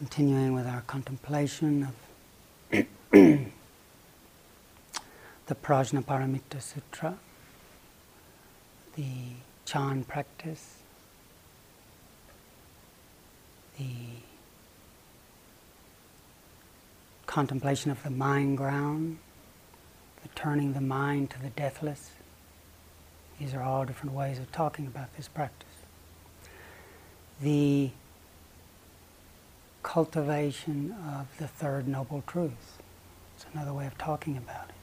continuing with our contemplation of the Prajnaparamita Sutra, the Chan practice, the contemplation of the mind ground, the turning the mind to the deathless. These are all different ways of talking about this practice. The cultivation of the third noble truth. It's another way of talking about it.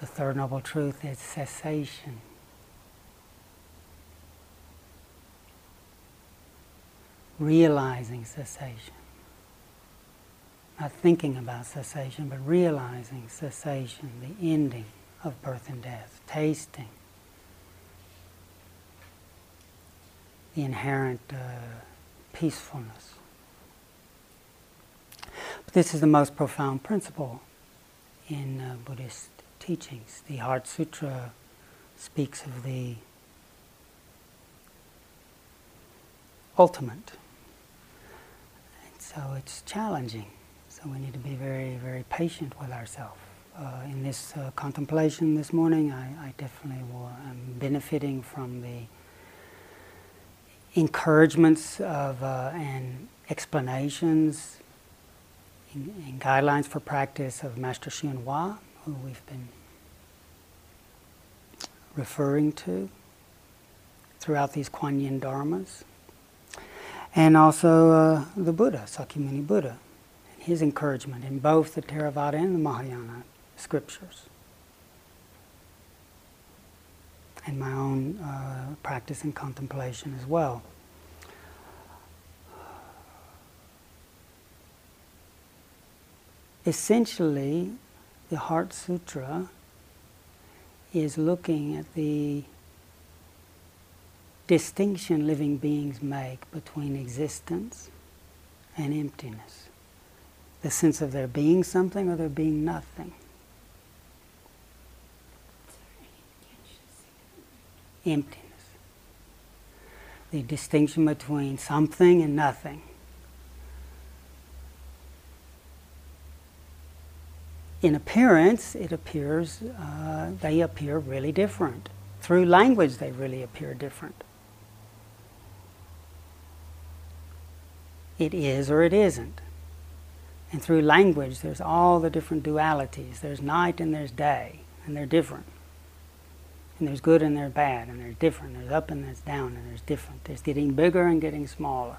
The third noble truth is cessation. Realizing cessation. Not thinking about cessation, but realizing cessation, the ending of birth and death, tasting inherent uh, peacefulness. But this is the most profound principle in uh, Buddhist teachings. The Heart Sutra speaks of the ultimate. And so it's challenging. So we need to be very, very patient with ourselves. Uh, in this uh, contemplation this morning, I, I definitely am benefiting from the encouragements of uh, and explanations and, and, guidelines for practice of Master Hsuan Hua, who we've been referring to throughout these Kuan Yin Dharmas, and also uh, the Buddha, Sakyamuni Buddha, and his encouragement in both the Theravada and the Mahayana scriptures. And my own uh, practice and contemplation as well. Essentially, the Heart Sutra is looking at the distinction living beings make between existence and emptiness. The sense of there being something or there being nothing. Emptiness. The distinction between something and nothing. In appearance, it appears, uh, they appear really different. Through language, they really appear different. It is or it isn't. And through language, there's all the different dualities. There's night and there's day, and they're different. And there's good and there's bad, and there's different. There's up and there's down, and there's different. There's getting bigger and getting smaller.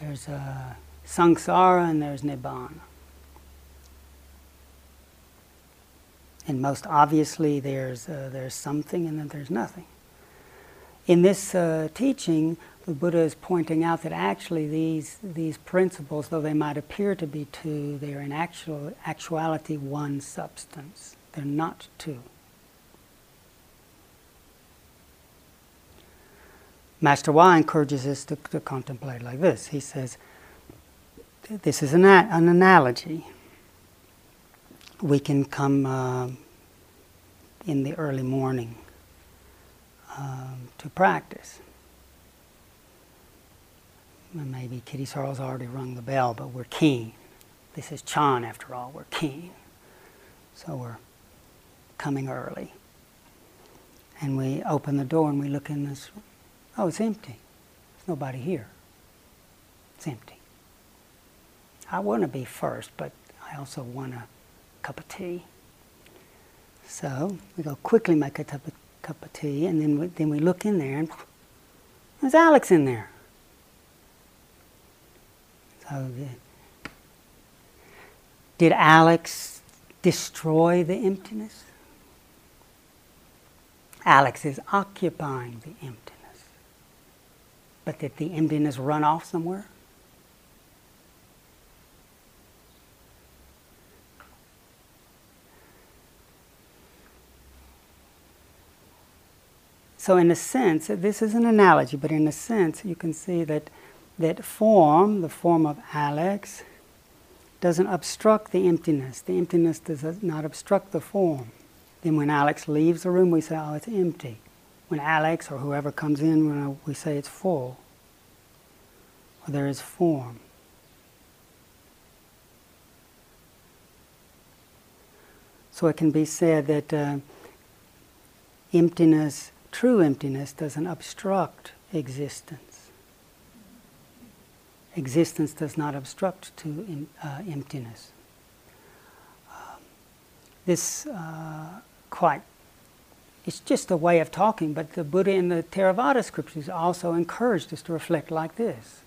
There's uh, samsara and there's nibbana. And most obviously, there's, uh, there's something and then there's nothing. In this uh, teaching, the Buddha is pointing out that actually these, these principles, though they might appear to be two, they are in actual, actuality one substance. They're not two. Master Hua encourages us to, to contemplate like this. He says, this is an, an analogy. We can come uh, in the early morning um, to practice maybe Kittisaro's already rung the bell, but we're keen. This is Chan after all, we're keen. So we're coming early. And we open the door and we look in this room. Oh, it's empty. There's nobody here. It's empty. I want to be first, but I also want a cup of tea. So we go quickly make a cup of, cup of tea, and then we, then we look in there, and there's Alex in there. Did Alex destroy the emptiness? Alex is occupying the emptiness. But did the emptiness run off somewhere? So, in a sense, this is an analogy, but in a sense, you can see that that form, the form of Alex, doesn't obstruct the emptiness. The emptiness does not obstruct the form. Then when Alex leaves the room, we say, oh, it's empty. When Alex or whoever comes in, we say it's full. Or there is form. So it can be said that uh, emptiness, true emptiness, doesn't obstruct existence. Existence does not obstruct to uh, emptiness. Um, this uh, quite, it's just a way of talking, but the Buddha in the Theravada scriptures also encouraged us to reflect like this.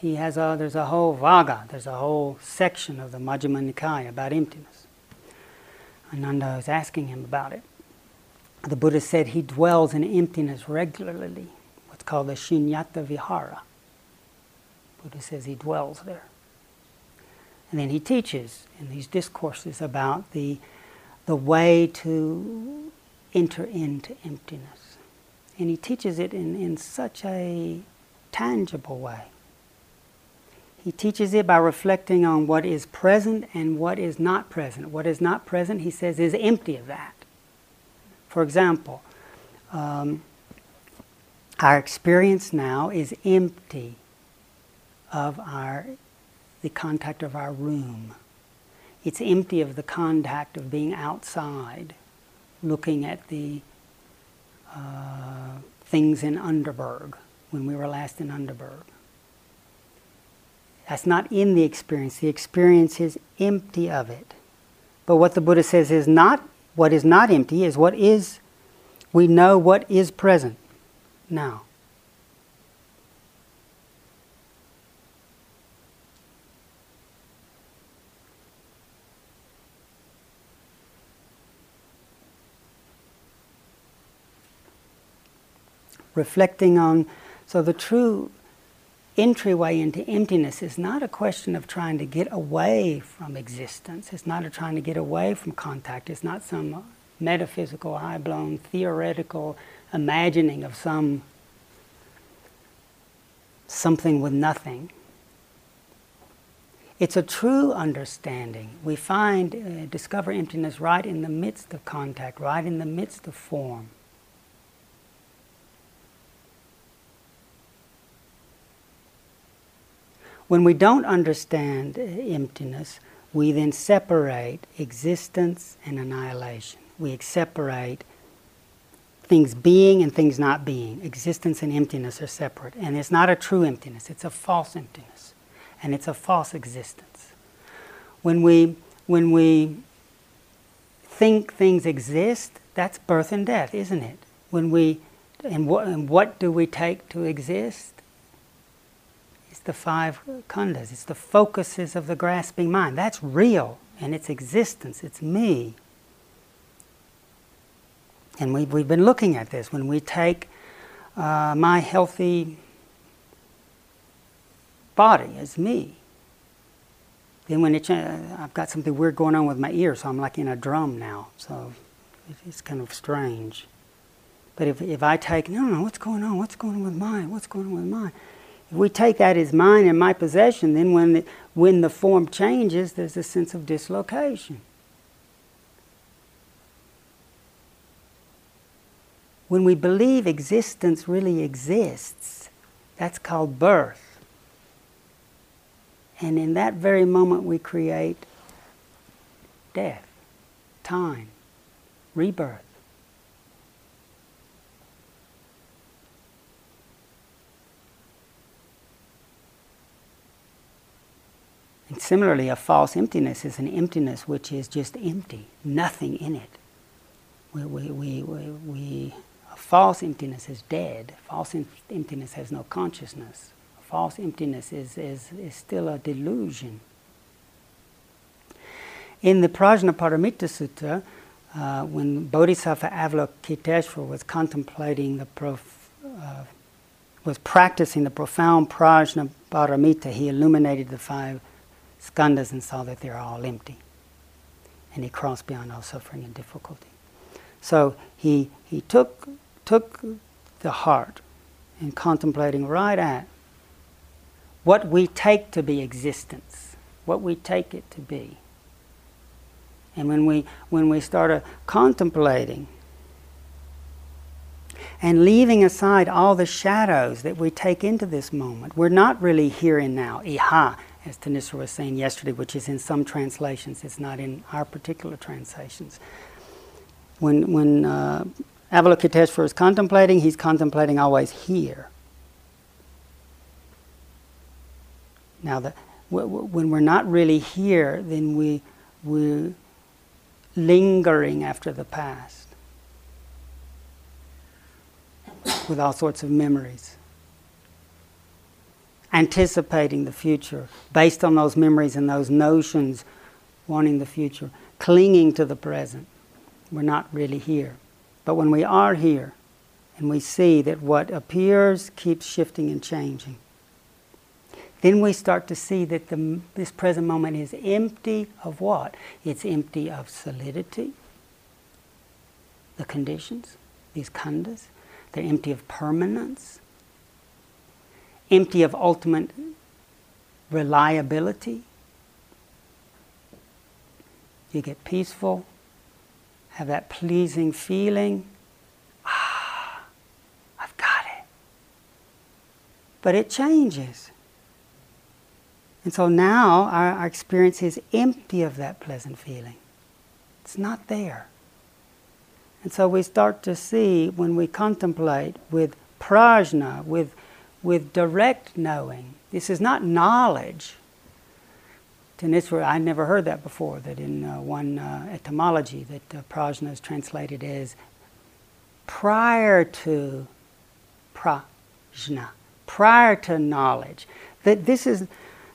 He has a, there's a whole vagga, there's a whole section of the Majjhima Nikaya about emptiness. Ananda was asking him about it. The Buddha said he dwells in emptiness regularly, what's called the Shunyata Vihara. Buddha says he dwells there. And then he teaches in these discourses about the, the way to enter into emptiness. And he teaches it in, in such a tangible way. He teaches it by reflecting on what is present and what is not present. What is not present, he says, is empty of that. For example, um, our experience now is empty of our the contact of our room. It's empty of the contact of being outside, looking at the uh, things in Underberg when we were last in Underberg. That's not in the experience. The experience is empty of it. But what the Buddha says is not what is not empty is what is we know what is present now. Reflecting on, so the true entryway into emptiness is not a question of trying to get away from existence. It's not a trying to get away from contact. It's not some metaphysical, high blown, theoretical imagining of some something with nothing. It's a true understanding. We find, uh, discover emptiness right in the midst of contact, right in the midst of form. When we don't understand emptiness, we then separate existence and annihilation. We separate things being and things not being. Existence and emptiness are separate. And it's not a true emptiness, it's a false emptiness. And it's a false existence. When we, when we think things exist, that's birth and death, isn't it? When we, and, wh- and what do we take to exist? The five khandhas. It's the focuses of the grasping mind. That's real and its existence. It's me. And we've, we've been looking at this. When we take uh, my healthy body as me, then when it, uh, I've got something weird going on with my ear, so I'm like in a drum now. So it's kind of strange. But if, if I take, no, no, what's going on? What's going on with mine? What's going on with mine? We take that as mine and my possession, then when the, when the form changes, there's a sense of dislocation. When we believe existence really exists, that's called birth. And in that very moment, we create death, time, rebirth. And similarly, a false emptiness is an emptiness which is just empty, nothing in it. We, we, we, we, we a false emptiness is dead. False em- emptiness has no consciousness. A false emptiness is, is, is still a delusion. In the Prajnaparamita Sutta, uh, when Bodhisattva Avalokiteshvara was contemplating the prof, uh, was practicing the profound Prajnaparamita, he illuminated the five skandhas and saw that they're all empty. And he crossed beyond all suffering and difficulty. So he, he took, took the heart and contemplating right at what we take to be existence, what we take it to be. And when we, when we start uh, contemplating and leaving aside all the shadows that we take into this moment, we're not really here and now, iha, as Thanissara was saying yesterday, which is in some translations, it's not in our particular translations. When, when uh, Avalokiteshvara is contemplating, he's contemplating always here. Now, the, w- w- when we're not really here, then we, we're lingering after the past with all sorts of memories anticipating the future, based on those memories and those notions, wanting the future, clinging to the present. We're not really here. But when we are here and we see that what appears keeps shifting and changing, then we start to see that the, this present moment is empty of what? It's empty of solidity, the conditions, these khandhas. They're empty of permanence empty of ultimate reliability. You get peaceful, have that pleasing feeling. Ah, I've got it. But it changes. And so now our, our experience is empty of that pleasant feeling. It's not there. And so we start to see when we contemplate with prajna, with with direct knowing. This is not knowledge. Thanissara, I never heard that before, that in uh, one uh, etymology that uh, prajna is translated as prior to prajna, prior to knowledge. That this is,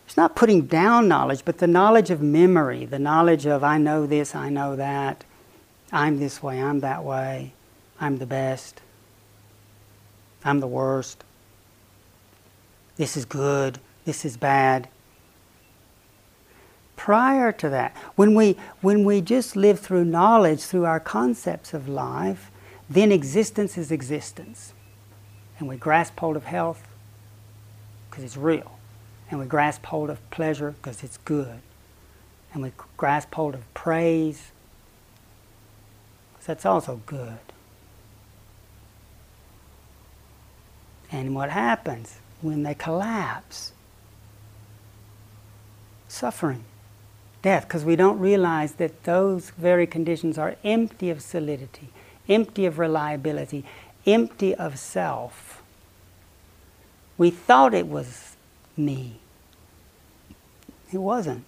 it's not putting down knowledge, but the knowledge of memory, the knowledge of I know this, I know that, I'm this way, I'm that way, I'm the best, I'm the worst this is good, this is bad. Prior to that, when we, when we just live through knowledge, through our concepts of life, then existence is existence. And we grasp hold of health because it's real. And we grasp hold of pleasure because it's good. And we grasp hold of praise because that's also good. And what happens? When they collapse. Suffering, death, because we don't realize that those very conditions are empty of solidity, empty of reliability, empty of self. We thought it was me. It wasn't.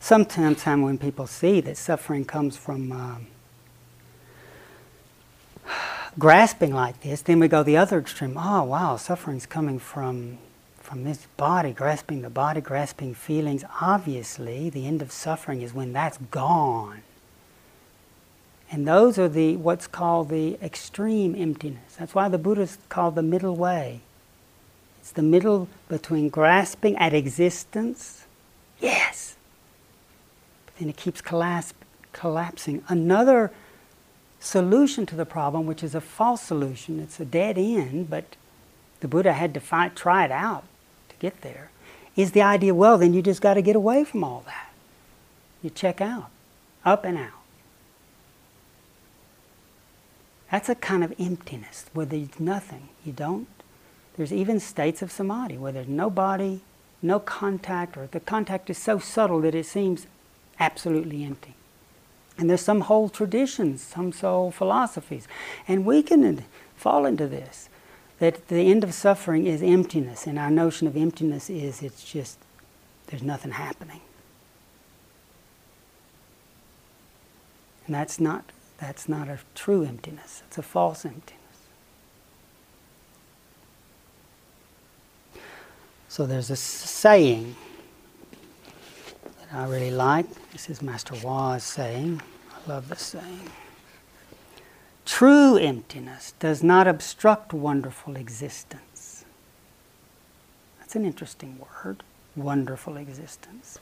Sometimes when people see that suffering comes from um, grasping like this, then we go the other extreme. Oh, wow, suffering's coming from from this body, grasping the body, grasping feelings. Obviously, the end of suffering is when that's gone. And those are the what's called the extreme emptiness. That's why the Buddha's called the middle way. It's the middle between grasping at existence, yes, and it keeps collapsing. Another solution to the problem, which is a false solution, it's a dead end, but the Buddha had to try it out to get there, is the idea well, then you just got to get away from all that. You check out, up and out. That's a kind of emptiness where there's nothing. You don't. There's even states of samadhi where there's no body, no contact, or the contact is so subtle that it seems absolutely empty. And there's some whole traditions, some soul philosophies. And we can fall into this that the end of suffering is emptiness, and our notion of emptiness is it's just there's nothing happening. And that's not, that's not a true emptiness, it's a false emptiness. So there's a saying I really like. This is Master Hua's saying. I love this saying. True emptiness does not obstruct wonderful existence. That's an interesting word, wonderful existence.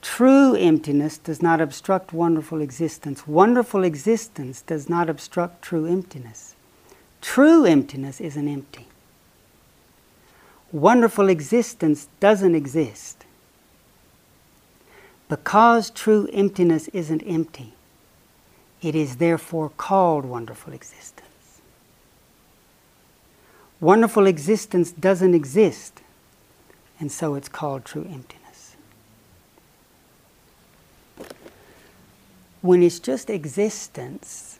True emptiness does not obstruct wonderful existence. Wonderful existence does not obstruct true emptiness. True emptiness isn't empty. Wonderful existence doesn't exist. Because true emptiness isn't empty, it is therefore called wonderful existence. Wonderful existence doesn't exist, and so it's called true emptiness. When it's just existence,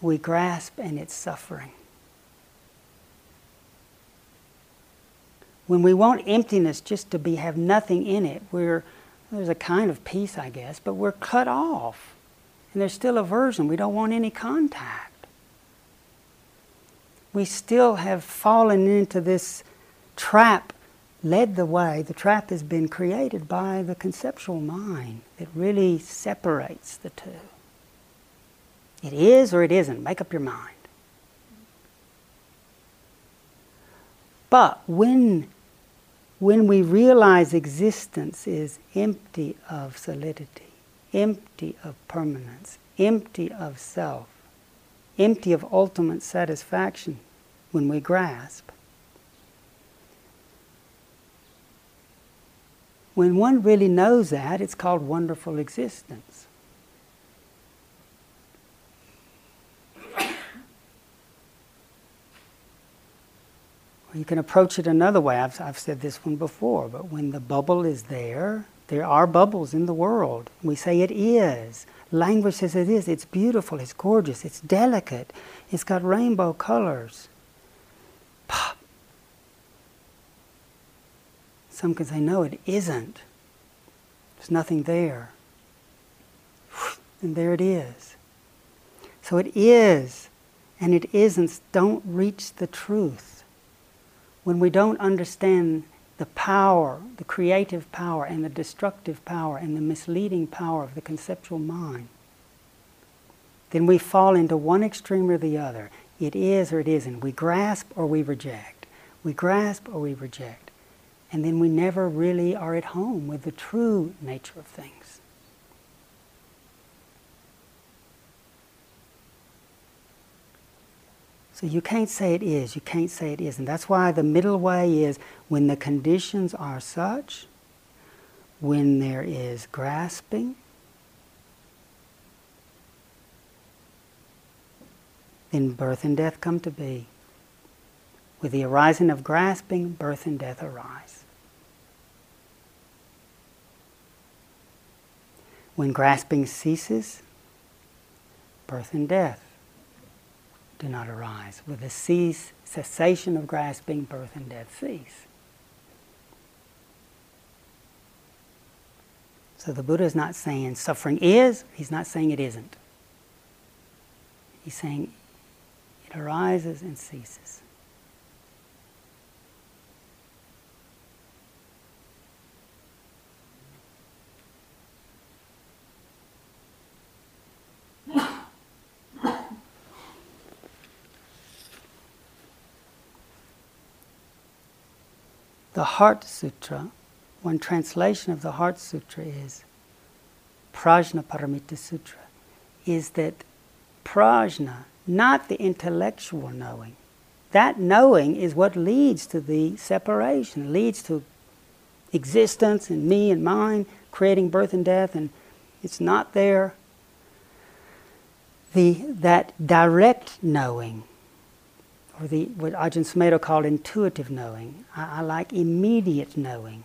we grasp and it's suffering. When we want emptiness just to be have nothing in it, we're there's a kind of peace, I guess, but we're cut off. And there's still aversion. We don't want any contact. We still have fallen into this trap, led the way. The trap has been created by the conceptual mind that really separates the two. It is or it isn't. Make up your mind. But when when we realize existence is empty of solidity, empty of permanence, empty of self, empty of ultimate satisfaction when we grasp. When one really knows that, it's called wonderful existence. You can approach it another way. I've, I've said this one before, but when the bubble is there, there are bubbles in the world. We say it is. Language says it is. It's beautiful, it's gorgeous, it's delicate, it's got rainbow colors. Pop. Some can say, no, it isn't. There's nothing there. And there it is. So it is, and it isn't don't reach the truth when we don't understand the power, the creative power, and the destructive power, and the misleading power of the conceptual mind, then we fall into one extreme or the other. It is or it isn't. We grasp or we reject. We grasp or we reject. And then we never really are at home with the true nature of things. So you can't say it is, you can't say it isn't. That's why the middle way is when the conditions are such, when there is grasping, then birth and death come to be. With the arising of grasping, birth and death arise. When grasping ceases, birth and death do not arise. With the cease, cessation of grasping, birth and death cease. So the Buddha is not saying suffering is, he's not saying it isn't. He's saying it arises and ceases. The Heart Sutra, one translation of the Heart Sutra is Prajna Paramita Sutra, is that prajna, not the intellectual knowing, that knowing is what leads to the separation, leads to existence and me and mine, creating birth and death, and it's not there. The, that direct knowing or the, what Ajahn Sumedho called intuitive knowing. I, I like immediate knowing.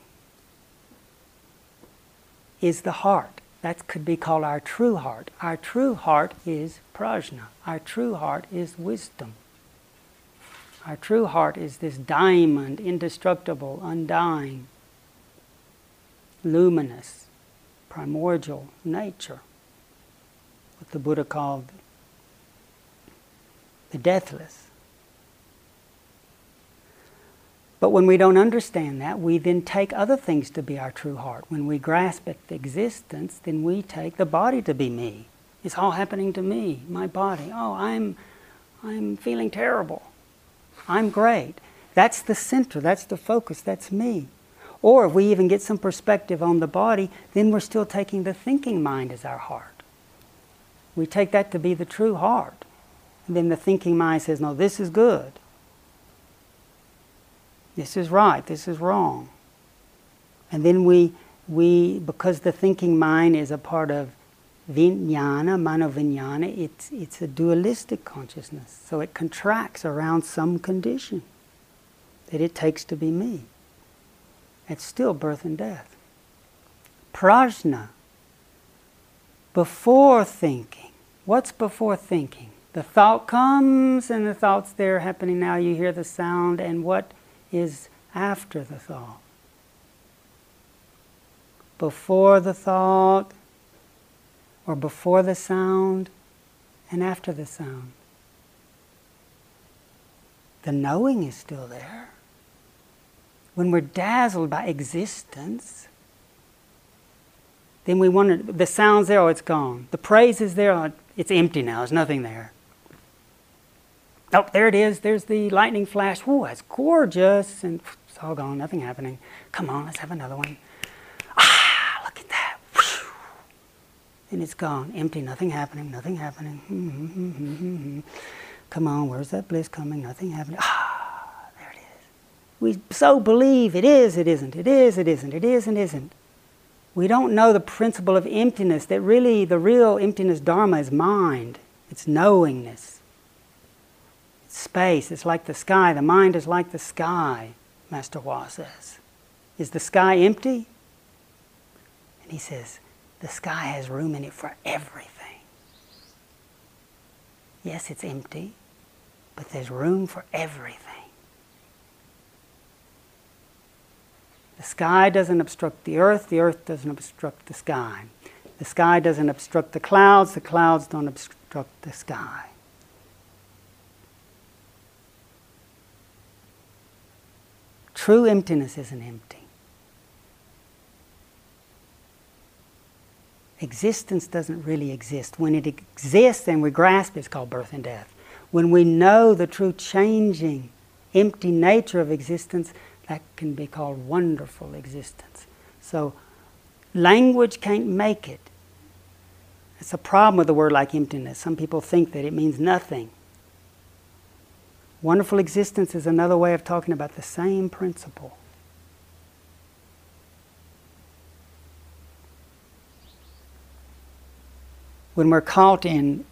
Is the heart. That could be called our true heart. Our true heart is prajna. Our true heart is wisdom. Our true heart is this diamond, indestructible, undying, luminous, primordial nature. What the Buddha called the deathless. But when we don't understand that, we then take other things to be our true heart. When we grasp at the existence, then we take the body to be me. It's all happening to me, my body. Oh, I'm, I'm feeling terrible. I'm great. That's the center, that's the focus, that's me. Or if we even get some perspective on the body, then we're still taking the thinking mind as our heart. We take that to be the true heart. And then the thinking mind says, no, this is good. This is right, this is wrong. And then we, we because the thinking mind is a part of vijnana, manovinyana, it's, it's a dualistic consciousness. So it contracts around some condition that it takes to be me. It's still birth and death. Prajna, before thinking. What's before thinking? The thought comes and the thought's there happening now. You hear the sound, and what is after the thought? Before the thought, or before the sound, and after the sound. The knowing is still there. When we're dazzled by existence, then we wonder the sound's there, oh, it's gone. The praise is there, oh, it's empty now, there's nothing there. Oh, there it is. There's the lightning flash. Whoa, that's gorgeous. And it's all gone, nothing happening. Come on, let's have another one. Ah, look at that. And it's gone. Empty, nothing happening, nothing happening. Mm-hmm, Come on, where's that bliss coming? Nothing happening. Ah, there it is. We so believe it is, it isn't, it is, it isn't, it is, and isn't. We don't know the principle of emptiness, that really the real emptiness dharma is mind, it's knowingness space. It's like the sky. The mind is like the sky, Master Hua says. Is the sky empty? And he says, the sky has room in it for everything. Yes, it's empty, but there's room for everything. The sky doesn't obstruct the earth, the earth doesn't obstruct the sky. The sky doesn't obstruct the clouds, the clouds don't obstruct the sky. True emptiness isn't empty. Existence doesn't really exist. When it exists and we grasp it, it's called birth and death. When we know the true changing, empty nature of existence, that can be called wonderful existence. So, language can't make it. It's a problem with a word like emptiness. Some people think that it means nothing. Wonderful existence is another way of talking about the same principle. When we're caught in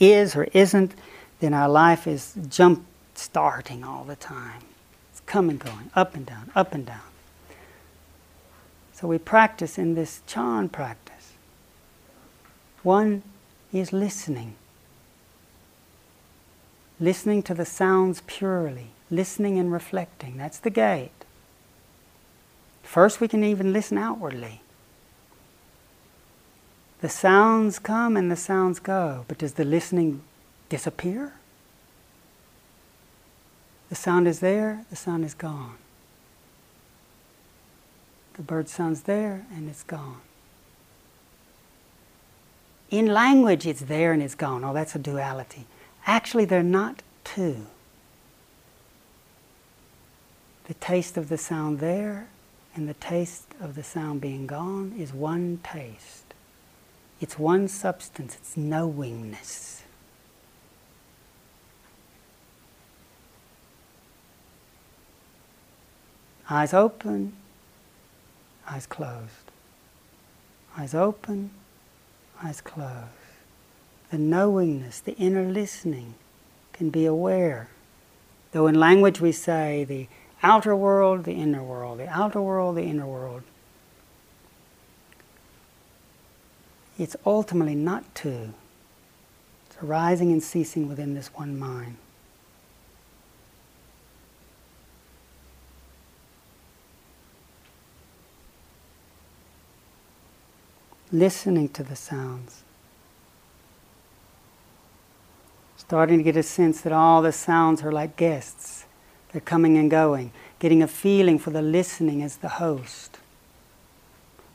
is or isn't, then our life is jump starting all the time. It's coming, going, up and down, up and down. So we practice in this Chan practice. One is listening listening to the sounds purely, listening and reflecting. That's the gate. First, we can even listen outwardly. The sounds come and the sounds go, but does the listening disappear? The sound is there, the sound is gone. The bird sound's there and it's gone. In language, it's there and it's gone. Oh, that's a duality. Actually, they're not two. The taste of the sound there and the taste of the sound being gone is one taste. It's one substance, it's knowingness. Eyes open, eyes closed. Eyes open, eyes closed the knowingness, the inner listening can be aware. Though in language we say the outer world, the inner world, the outer world, the inner world. It's ultimately not two. It's arising and ceasing within this one mind. Listening to the sounds. Starting to get a sense that all the sounds are like guests. They're coming and going, getting a feeling for the listening as the host.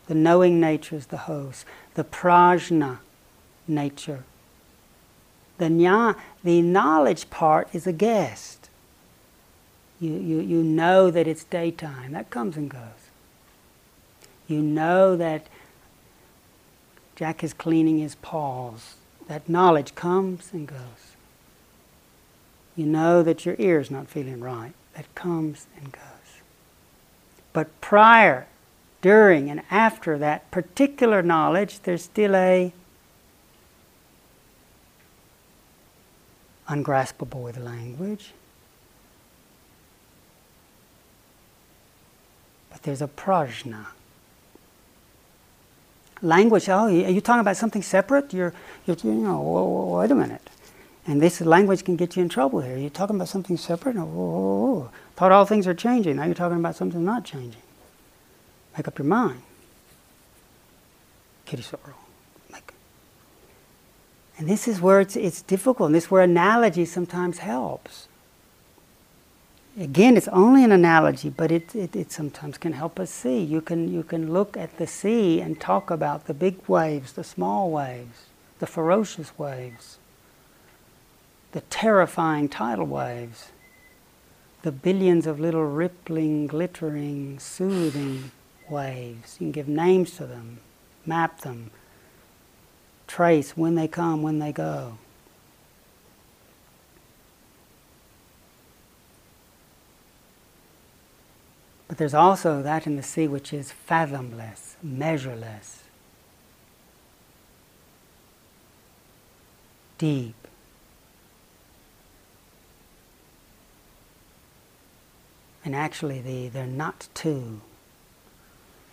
The knowing nature is the host. The prajna nature. The, nya, the knowledge part is a guest. You, you, you know that it's daytime. That comes and goes. You know that Jack is cleaning his paws. That knowledge comes and goes. You know that your ear's not feeling right. That comes and goes. But prior, during, and after that particular knowledge, there's still a ungraspable with language. But there's a prajna. Language, oh, are you talking about something separate? You're, you're you know, wait a minute. And this language can get you in trouble here. You're talking about something separate? No, whoa, whoa, whoa. Thought all things are changing. Now you're talking about something not changing. Make up your mind. Kittisaro. And this is where it's, it's difficult. And this is where analogy sometimes helps. Again, it's only an analogy, but it, it, it sometimes can help us see. You can, you can look at the sea and talk about the big waves, the small waves, the ferocious waves the terrifying tidal waves, the billions of little rippling, glittering, soothing waves. You can give names to them, map them, trace when they come, when they go. But there's also that in the sea which is fathomless, measureless, deep. And actually, the, they're not two.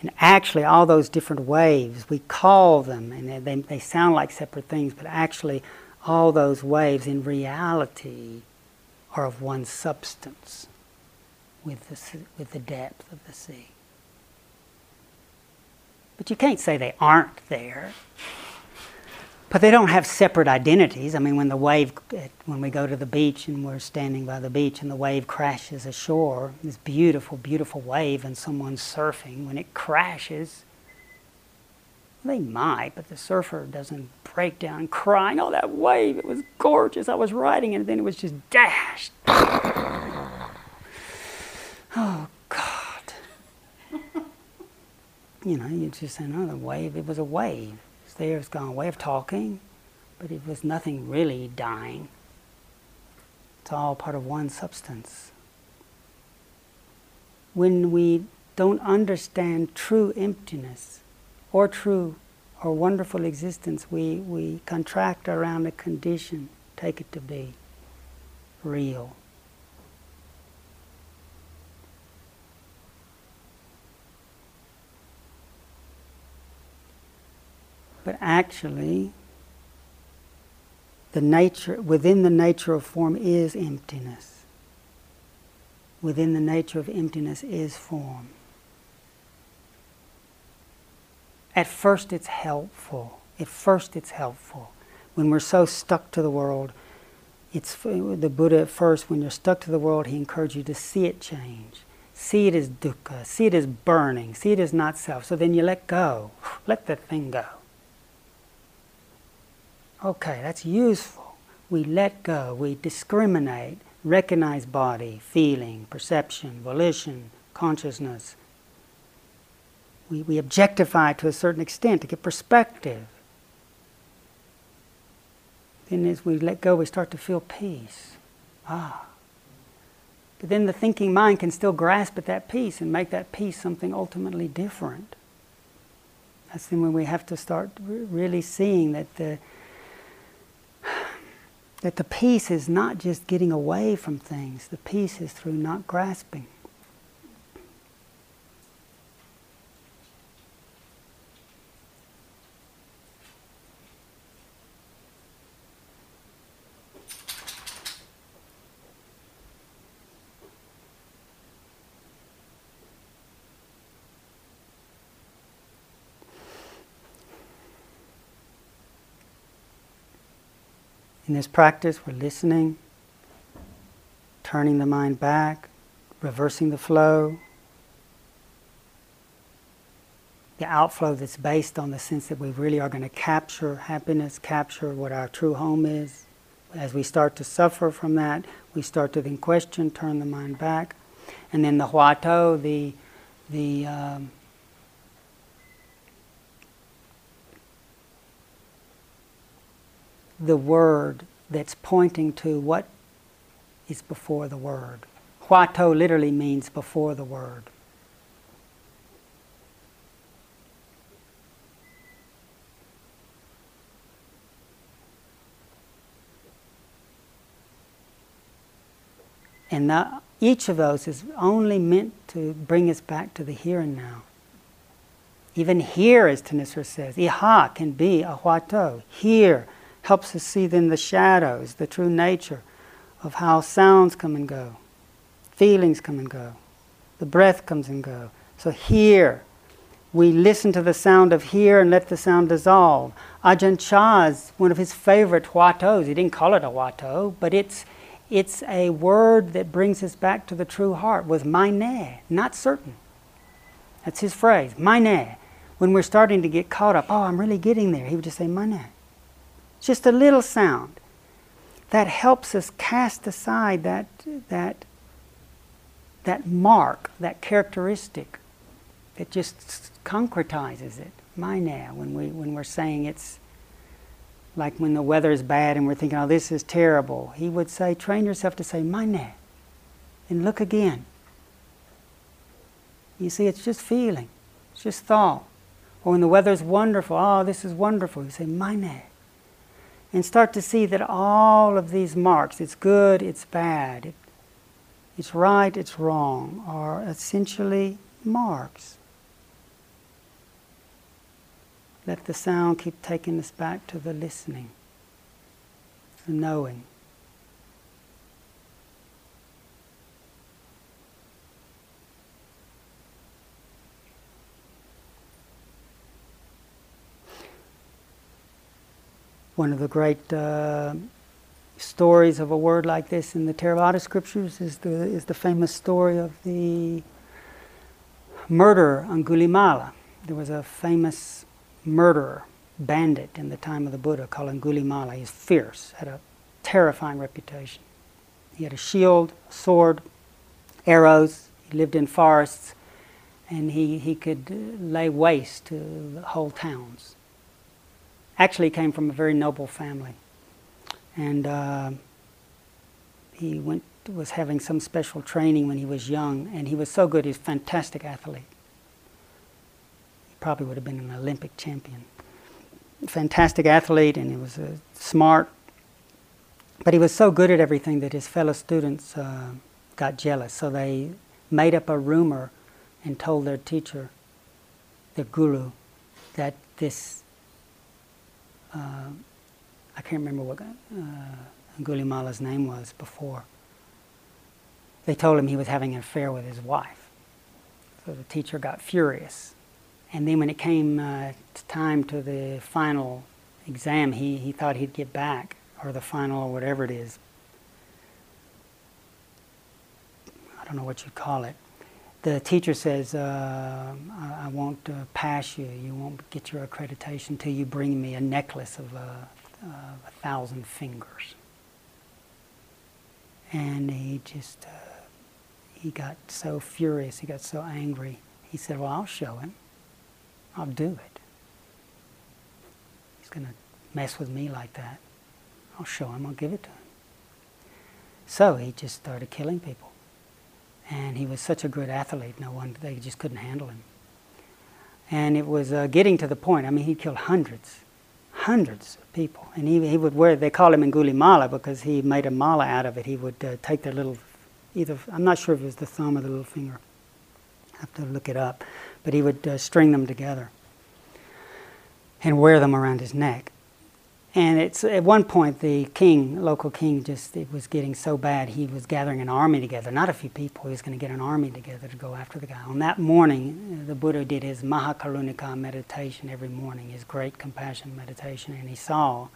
And actually, all those different waves, we call them, and they, they sound like separate things, but actually, all those waves in reality are of one substance with the, with the depth of the sea. But you can't say they aren't there. But they don't have separate identities. I mean, when the wave, when we go to the beach and we're standing by the beach and the wave crashes ashore, this beautiful, beautiful wave, and someone's surfing, when it crashes, they might, but the surfer doesn't break down crying, oh, that wave, it was gorgeous. I was riding it, and then it was just dashed. oh, God. you know, you just say, no, the wave, it was a wave there has gone, a way of talking, but it was nothing really dying. It's all part of one substance. When we don't understand true emptiness or true or wonderful existence, we, we contract around a condition, take it to be real. But actually, the nature within the nature of form is emptiness. Within the nature of emptiness is form. At first, it's helpful. At first, it's helpful. When we're so stuck to the world, it's the Buddha at first. When you're stuck to the world, he encouraged you to see it change, see it as dukkha, see it as burning, see it as not self. So then you let go, let that thing go. Okay, that's useful. We let go, we discriminate, recognize body, feeling, perception, volition, consciousness. We, we objectify to a certain extent to get perspective. Then, as we let go, we start to feel peace. Ah. But then the thinking mind can still grasp at that peace and make that peace something ultimately different. That's then when we have to start really seeing that the that the peace is not just getting away from things, the peace is through not grasping. In this practice, we're listening, turning the mind back, reversing the flow. The outflow that's based on the sense that we really are going to capture happiness, capture what our true home is. As we start to suffer from that, we start to then question, turn the mind back. And then the hua t'ou, the, the um, the word that's pointing to what is before the word. Hua t'ou literally means before the word. And each of those is only meant to bring us back to the here and now. Even here, as Thanissaro says, Iha can be a hua t'ou. Here helps us see then the shadows, the true nature of how sounds come and go, feelings come and go, the breath comes and go. So here, we listen to the sound of here and let the sound dissolve. Ajahn Chah's, one of his favorite hua t'ous, he didn't call it a hua t'ou, but it's, it's a word that brings us back to the true heart, was my ne, not certain. That's his phrase, my ne. When we're starting to get caught up, oh, I'm really getting there, he would just say ne. Just a little sound that helps us cast aside that, that, that mark, that characteristic that just concretizes it. My ne. when, we, when we're saying it's like when the weather is bad and we're thinking, oh, this is terrible, he would say, train yourself to say, Mane, and look again. You see, it's just feeling, it's just thought. Or when the weather's wonderful, oh, this is wonderful, you say, Mane. And start to see that all of these marks, it's good, it's bad, it, it's right, it's wrong, are essentially marks. Let the sound keep taking us back to the listening, the knowing. One of the great uh, stories of a word like this in the Theravada scriptures is the, is the famous story of the murderer Angulimala. There was a famous murderer, bandit in the time of the Buddha called Angulimala. He's fierce, had a terrifying reputation. He had a shield, a sword, arrows. He lived in forests, and he, he could uh, lay waste to whole towns. Actually, came from a very noble family, and uh, he went was having some special training when he was young, and he was so good. He's a fantastic athlete He probably would have been an Olympic champion. Fantastic athlete, and he was uh, smart. But he was so good at everything that his fellow students uh, got jealous. So they made up a rumor and told their teacher, their guru, that this, uh, I can't remember what uh, Angulimala's name was before. They told him he was having an affair with his wife. So the teacher got furious and then when it came uh, time to the final exam, he, he thought he'd get back, or the final, or whatever it is. I don't know what you'd call it. The teacher says, uh, I, I, won't uh, pass you. You won't get your accreditation till you bring me a necklace of uh, a thousand fingers. And he just, uh, he got so furious, he got so angry. He said, Well, I'll show him. I'll do it. He's going to mess with me like that. I'll show him, I'll give it to him. So he just started killing people. And he was such a good athlete, no one, they just couldn't handle him. And it was uh, getting to the point, I mean, he killed hundreds, hundreds of people. And he, he would wear, they call him Anguli Mala because he made a mala out of it. He would uh, take their little, either, I'm not sure if it was the thumb or the little finger. I have to look it up but he would uh, string them together and wear them around his neck. And it's at one point the king, local king, just it was getting so bad he was gathering an army together. Not a few people. He was going to get an army together to go after the guy. On that morning, the Buddha did his Mahakarunika meditation every morning, his great compassion meditation, and he saw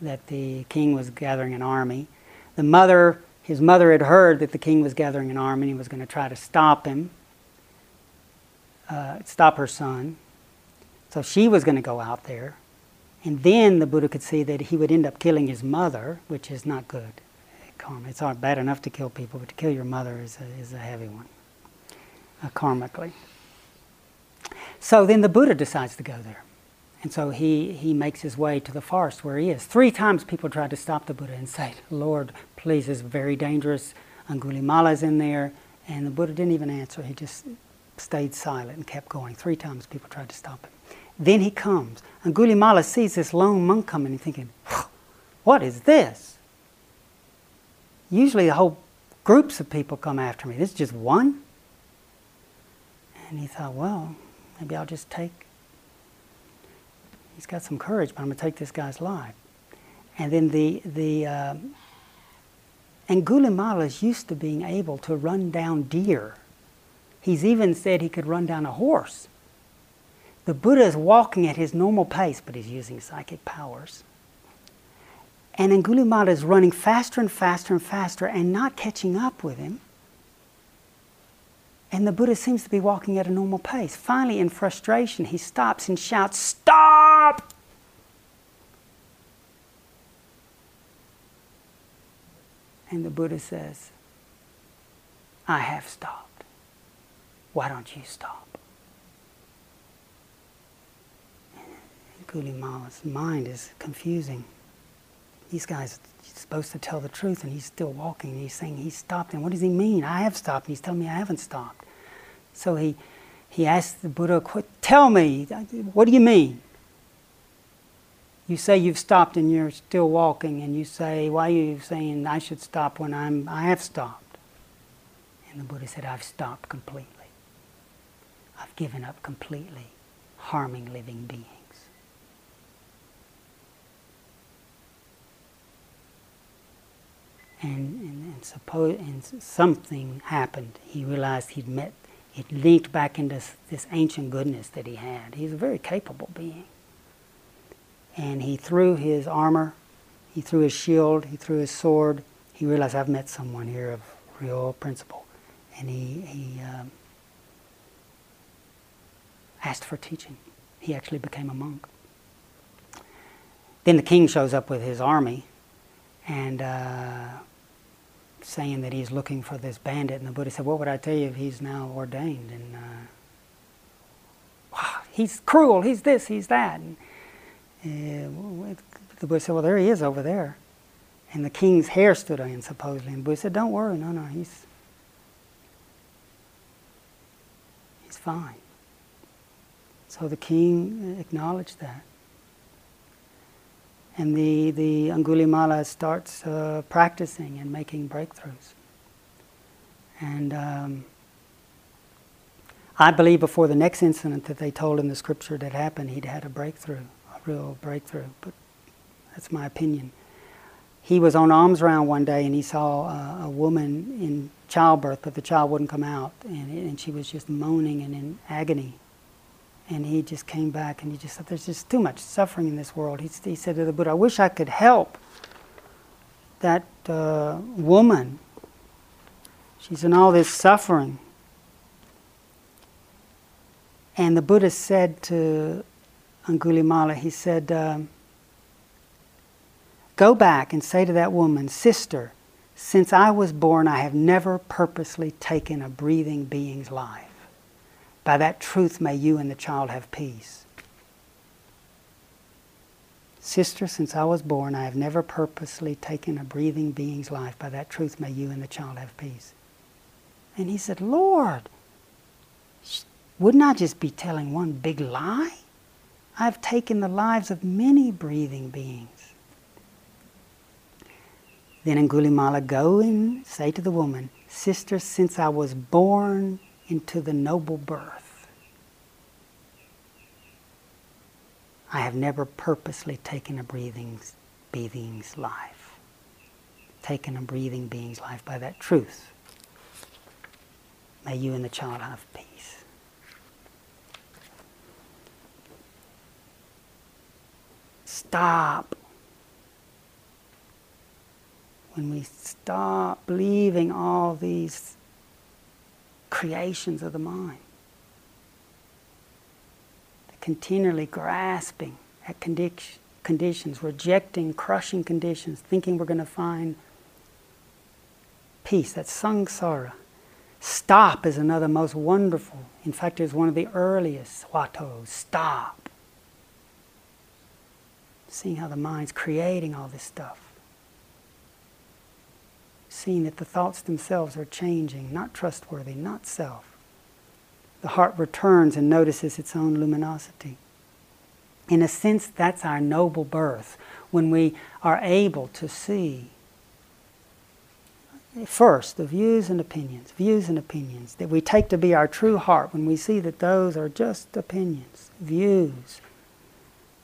that the king was gathering an army. The mother, his mother, had heard that the king was gathering an army and he was going to try to stop him uh, stop her son. So she was going to go out there. And then the Buddha could see that he would end up killing his mother, which is not good. Karma. It's not bad enough to kill people, but to kill your mother is a, is a heavy one, uh, karmically. So then the Buddha decides to go there. And so he, he makes his way to the forest where he is. Three times people tried to stop the Buddha and say, Lord, please, it's very dangerous. Angulimala's in there. And the Buddha didn't even answer. He just stayed silent and kept going. Three times people tried to stop him. Then he comes. Angulimala sees this lone monk coming and thinking, what is this? Usually the whole groups of people come after me. This is just one? And he thought, well, maybe I'll just take. He's got some courage, but I'm going to take this guy's life. And then the, the uh, Angulimala is used to being able to run down deer. He's even said he could run down a horse. The Buddha is walking at his normal pace, but he's using psychic powers. And Angulimala is running faster and faster and faster and not catching up with him. And the Buddha seems to be walking at a normal pace. Finally, in frustration, he stops and shouts, Stop! And the Buddha says, I have stopped. Why don't you stop? Angulimala's mind is confusing. These guys are supposed to tell the truth, and he's still walking. And he's saying he stopped. And what does he mean? I have stopped. And he's telling me I haven't stopped. So he, he asked the Buddha, Tell me, what do you mean? You say you've stopped and you're still walking, and you say, Why are you saying I should stop when I'm, I have stopped? And the Buddha said, I've stopped completely. I've given up completely harming living beings. And, and, and suppose and something happened. He realized he'd met, it linked back into this, ancient goodness that he had. He's a very capable being. And he threw his armor, he threw his shield, he threw his sword. He realized I've met someone here of real principle, and he he um, asked for teaching. He actually became a monk. Then the king shows up with his army, and uh, saying that he's looking for this bandit. And the Buddha said, What would I tell you if he's now ordained? And uh, wow, he's cruel, he's this, he's that. And, uh, the Buddha said, Well, there he is over there. And the king's hair stood on him, supposedly. And the Buddha said, Don't worry, no, no, he's, he's fine. So the king acknowledged that and the, the Angulimala starts uh, practicing and making breakthroughs. And um, I believe before the next incident that they told in the scripture that happened, he'd had a breakthrough, a real breakthrough. But that's my opinion. He was on alms round one day and he saw a, a woman in childbirth, but the child wouldn't come out, and, and she was just moaning and in agony and he just came back and he just said, There's just too much suffering in this world. He, he said to the Buddha, I wish I could help that uh, woman. She's in all this suffering. And the Buddha said to Angulimala, he said, um, Go back and say to that woman, Sister, since I was born, I have never purposely taken a breathing being's life. By that truth may you and the child have peace. Sister, since I was born, I have never purposely taken a breathing being's life. By that truth may you and the child have peace. And he said, Lord, wouldn't I just be telling one big lie? I've taken the lives of many breathing beings. Then Angulimala, go and say to the woman, Sister, since I was born into the noble birth. I have never purposely taken a breathing being's life, taken a breathing being's life by that truth. May you and the child have peace. Stop. When we stop believing all these creations of the mind. Continually grasping at condi- conditions, rejecting, crushing conditions, thinking we're going to find peace. That's samsara. Stop is another most wonderful. In fact, it's one of the earliest hua t'ou. Stop. seeing how the mind's creating all this stuff. Seeing that the thoughts themselves are changing, not trustworthy, not self. The heart returns and notices its own luminosity. In a sense, that's our noble birth when we are able to see first the views and opinions, views and opinions that we take to be our true heart when we see that those are just opinions, views,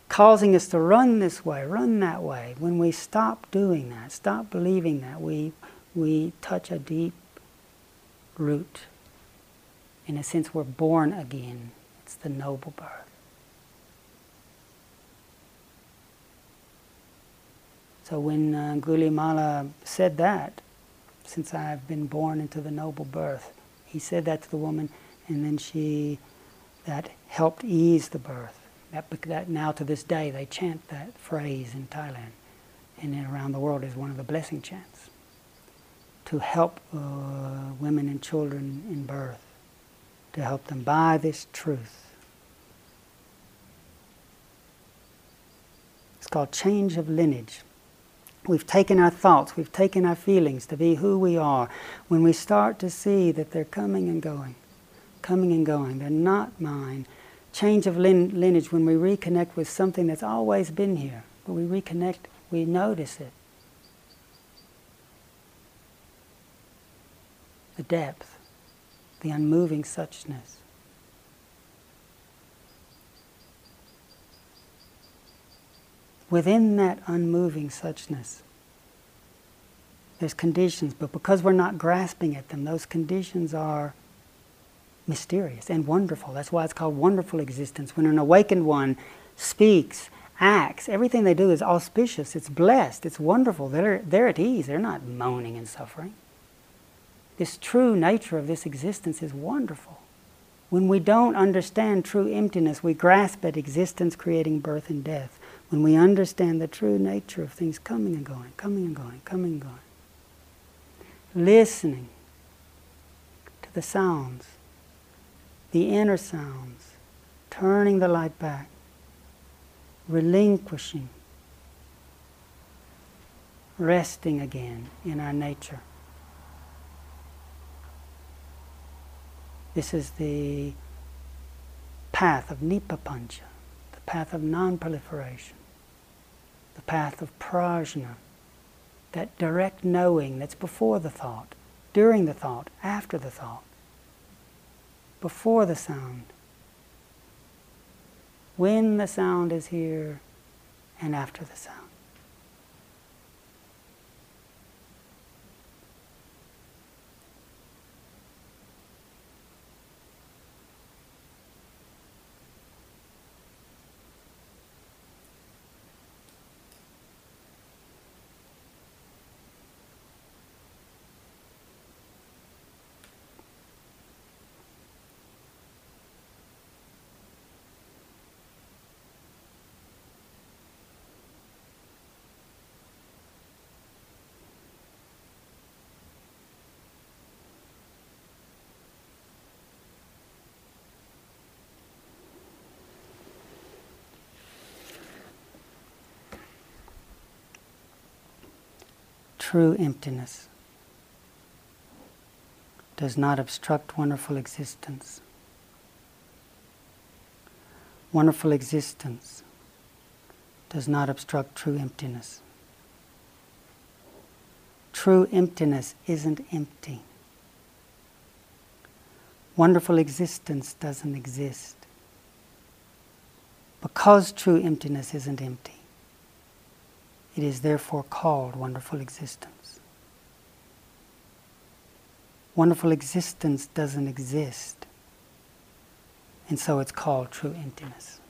causing us to run this way, run that way. When we stop doing that, stop believing that, we, we touch a deep root. In a sense, we're born again. It's the noble birth. So when uh, Angulimala said that, since I've been born into the noble birth, he said that to the woman, and then she, that helped ease the birth. That, that now to this day they chant that phrase in Thailand, and then around the world is one of the blessing chants to help uh, women and children in birth, to help them by this truth. It's called change of lineage. We've taken our thoughts, we've taken our feelings to be who we are. When we start to see that they're coming and going, coming and going, they're not mine. Change of lin- lineage when we reconnect with something that's always been here. When we reconnect, we notice it. The depth, the unmoving suchness. within that unmoving suchness, there's conditions, but because we're not grasping at them, those conditions are mysterious and wonderful. That's why it's called wonderful existence. When an awakened one speaks, acts, everything they do is auspicious, it's blessed, it's wonderful. They're, they're at ease, they're not moaning and suffering. This true nature of this existence is wonderful. When we don't understand true emptiness, we grasp at existence creating birth and death when we understand the true nature of things coming and going, coming and going, coming and going, listening to the sounds, the inner sounds, turning the light back, relinquishing, resting again in our nature. This is the path of Nippapancha the path of non proliferation, the path of prajna, that direct knowing that's before the thought, during the thought, after the thought, before the sound, when the sound is here, and after the sound. True emptiness does not obstruct wonderful existence. Wonderful existence does not obstruct true emptiness. True emptiness isn't empty. Wonderful existence doesn't exist. Because true emptiness isn't empty, it is therefore called wonderful existence. Wonderful existence doesn't exist, and so it's called true emptiness.